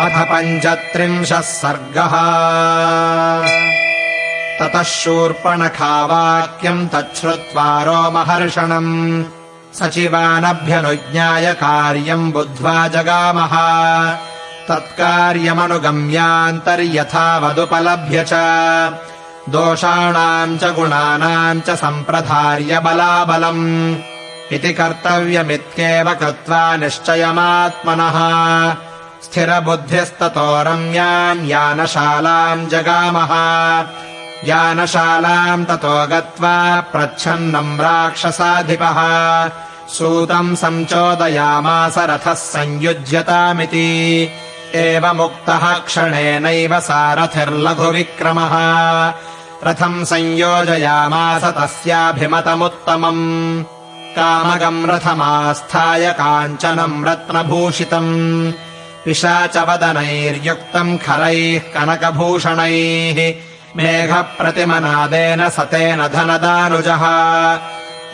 अथ पञ्चत्रिंशः सर्गः। ततः शूर्पणखावाक्यम् तच्छ्रुत्वा रोमहर्षणम्। सचिवानभ्यनुज्ञाय कार्यम् बुद्ध्वा जगामः। तत्कार्यमनुगम्यान्तर्यथावदुपलभ्य च। दोषाणाम् च गुणानाम् च सम्प्रधार्य बलाबलम्। इति कर्तव्यमित्येव कृत्वा निश्चयमात्मनः स्थिरबुद्ध्यस्ततो रम्याम् यानशालाम् जगामः। यानशालाम् ततो गत्वा प्रच्छन्नम् राक्षसाधिपः। सूतम् सञ्चोदयामास रथः संयुज्यतामिति। एवमुक्तः क्षणेनैव सारथिर्लघुविक्रमः। रथम् संयोजयामास तस्याभिमतमुत्तमम्। कामगम् रथमास्थाय काञ्चनम् रत्नभूषितम् पिशाचवदनैर्युक्तम् खरैः कनकभूषणैः मेघप्रतिमनादेन सतेन धनदानुजः।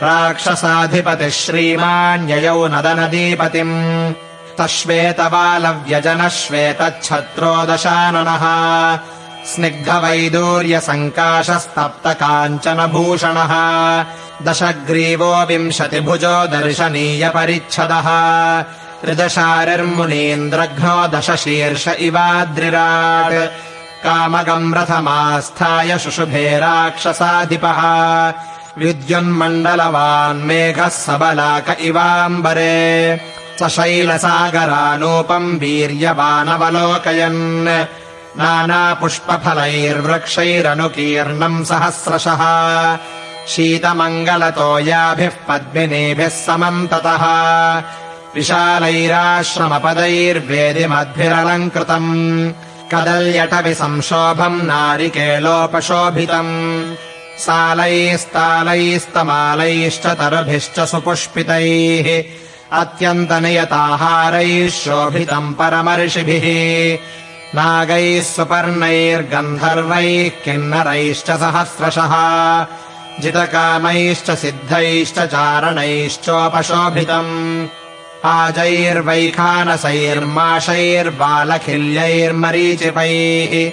राक्षसाधिपतिः श्रीमान्ययौ नदनदीपतिम्। तश्वेतबालव्यजनः श्वेतच्छत्रोदशाननः स्निग्धवैदूर्यसङ्काशस्तप्त दशग्रीवो विंशतिभुजो दर्शनीयपरिच्छदः त्रिदशारिर्मुनीन्द्रघ्नो दशशीर्ष इवाद्रिराट्। कामगम् रथमास्थाय शुशुभे राक्षसाधिपः। विद्युन्मण्डलवान्मेघः सबलाक इवाम्बरे। स शैलसागरानूपम् वीर्यवानवलोकयन्। नानापुष्पफलैर्वृक्षैरनुकीर्णम् सहस्रशः। शीतमङ्गलतो याभिः पद्मिनीभिः समम् ततः विशालैराश्रमपदैर्वेदिमद्भिरलङ्कृतम् कदल्यटवि संशोभम् नारिकेलोपशोभितम्। सालैस्तालैस्तमालैश्च तरुभिश्च सुपुष्पितैः। अत्यन्तनियताहारैः शोभितम् परमर्षिभिः। नागैः सुपर्णैर्गन्धर्वैः किन्नरैश्च सहस्रशः। जितकामैश्च सिद्धैश्च चारणैश्चोपशोभितम् आजैर्वैखानसैर्माशैर्बालखिल्यैर्मरीचिपैः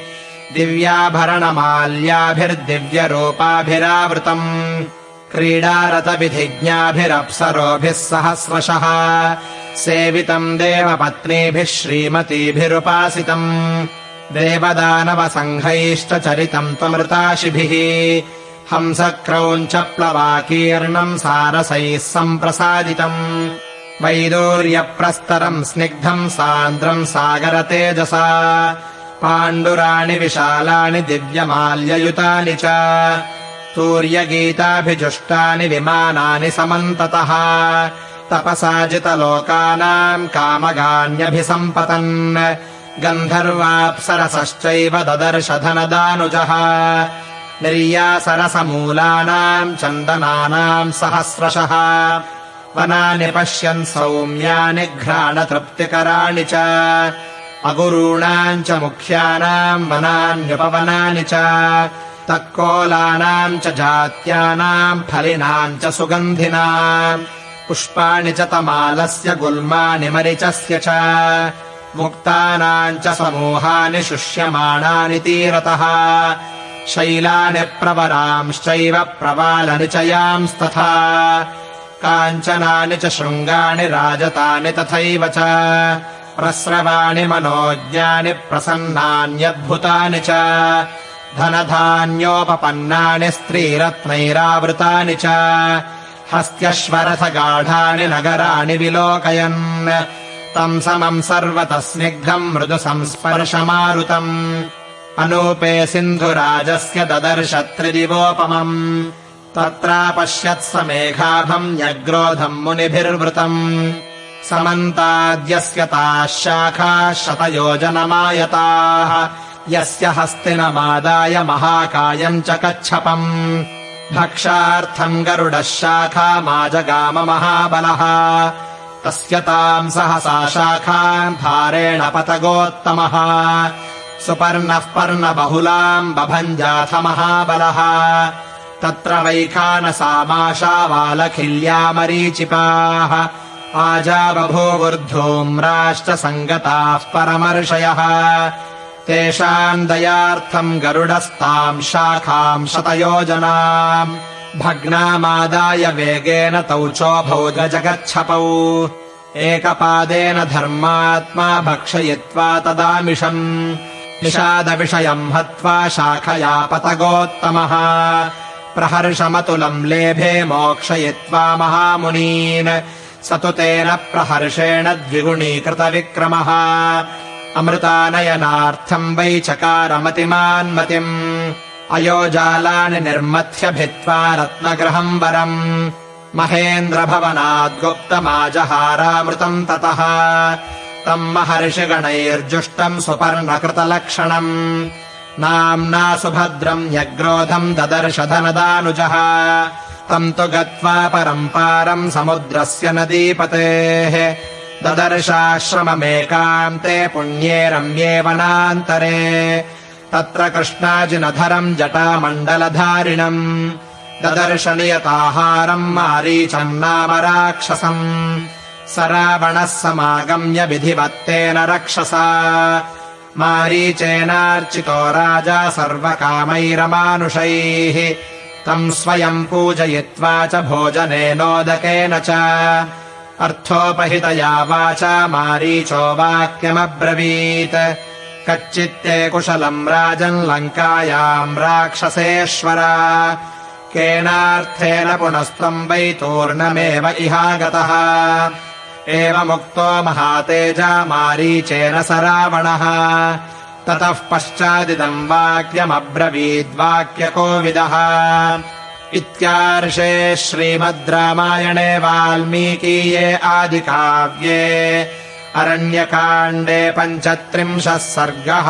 दिव्याभरणमाल्याभिर्दिव्यरूपाभिरावृतम् क्रीडारतविधिज्ञाभिरप्सरोभिः सहस्रशः। सेवितम् देवपत्नीभिः श्रीमतीभिरुपासितम्। देवदानवसङ्घैश्च चरितम् त्वमृताशिभिः। हंसक्रौञ्च प्लवाकीर्णम् सारसैः सम्प्रसादितम् वैदूर्यप्रस्तरम् स्निग्धम् सान्द्रम् सागरतेजसा। पाण्डुराणि विशालानि दिव्यमाल्ययुतानि च। तूर्यगीताभिजुष्टानि विमानानि समन्ततः। तपसाजितलोकानाम् कामगान्यभिसम्पतन्। गन्धर्वाप्सरसश्चैव ददर्शधनदानुजः। निर्यासरसमूलानाम् चन्दनानाम् सहस्रशः वनानि पश्यन् सौम्यानि घ्राणतृप्तिकराणि च। अगुरूणाम् च मुख्यानाम् वनान्युपवनानि च। तक्कोलानाम् च जात्यानाम् फलिनाम् च सुगन्धिना पुष्पाणि च तमालस्य गुल्मानि मरिचस्य च। मुक्तानाम् च समूहानि शुष्यमाणानि तीरतः। शैलानि प्रवरांश्चैव प्रवालनिचयांस्तथा काञ्चनानि च शृङ्गाणि राजतानि तथैव च प्रस्रवाणि मनोज्ञानि प्रसन्नान्यद्भुतानि च धनधान्योपपन्नानि स्त्रीरत्नैरावृतानि च हस्त्यश्वरथगाढानि नगराणि विलोकयन् तम् समम् सर्वतः स्निग्धम् मृदु संस्पर्शमारुतम् अनूपे सिन्धुराजस्य ददर्श त्रिदिवोपमम् तत्रापश्यत्स मेघाभम् न्यग्रोधम् मुनिभिर्वृतम्। समन्ताद्यस्य ताः शाखाः शतयोजनमायताः। यस्य हस्तिनमादाय महाकायम् च कच्छपम्। भक्षार्थम् गरुडः शाखामाजगाम महाबलः। तस्य ताम् सहसा शाखाम् भारेण पतगोत्तमः। सुपर्णः पर्णबहुलाम् बभञ्जाथ महाबलः तत्र वैखानसामाशावालखिल्यामरीचिपाः आजाबभूवुर्धूम्राश्च सङ्गताः परमर्षयः। तेषाम् दयार्थम् गरुडस्ताम् शाखाम् शतयोजनाम्। भग्नामादाय वेगेन तौ चोभौ गजगच्छपौ एकपादेन धर्मात्मा भक्षयित्वा तदामिषम्। निषादविषयम् हत्वा शाखया पतगोत्तमः प्रहर्षमतुलम् लेभे मोक्षयित्वा महामुनीन्। स तु तेन प्रहर्षेण द्विगुणीकृतविक्रमः। अमृतानयनार्थम् वै चकारमतिमान्मतिम्। अयोजालानि निर्मथ्य भित्त्वा रत्नगृहम् वरम्। महेन्द्रभवनाद्गुप्तमाजहारामृतम् ततः। तम् महर्षिगणैर्जुष्टम् सुपर्णकृतलक्षणम् नाम्ना सुभद्रम् न्यग्रोधम् ददर्शधनदानुजः। तम् तु गत्वा परम्पारम् समुद्रस्य नदीपतेः ददर्शाश्रममेकान्ते पुण्ये रम्ये वनान्तरे तत्र कृष्णाजिनधरम् जटामण्डलधारिणम्। ददर्शनियताहारम् मारीचन्नाम राक्षसम्। स रावणः समागम्य विधिवत्तेन रक्षसा मारीचेनार्चितो राजा सर्वकामैरमानुषैः। तम् स्वयम् पूजयित्वा च भोजनेनोदकेन च। अर्थोपहितया वाचा मारीचो वाक्यमब्रवीत्। कच्चित्ते कुशलम् राजन् लङ्कायाम् राक्षसेश्वर। केनार्थेन पुनस्त्वम् वै तूर्णमेव इहागतः एवमुक्तो महातेजा मारीचेन स रावणः। ततः पश्चादिदम् वाक्यमब्रवीद्वाक्यकोविदः। इत्यार्षे श्रीमद् रामायणे वाल्मीकीये आदिकाव्ये अरण्यकाण्डे पञ्चत्रिंशः सर्गः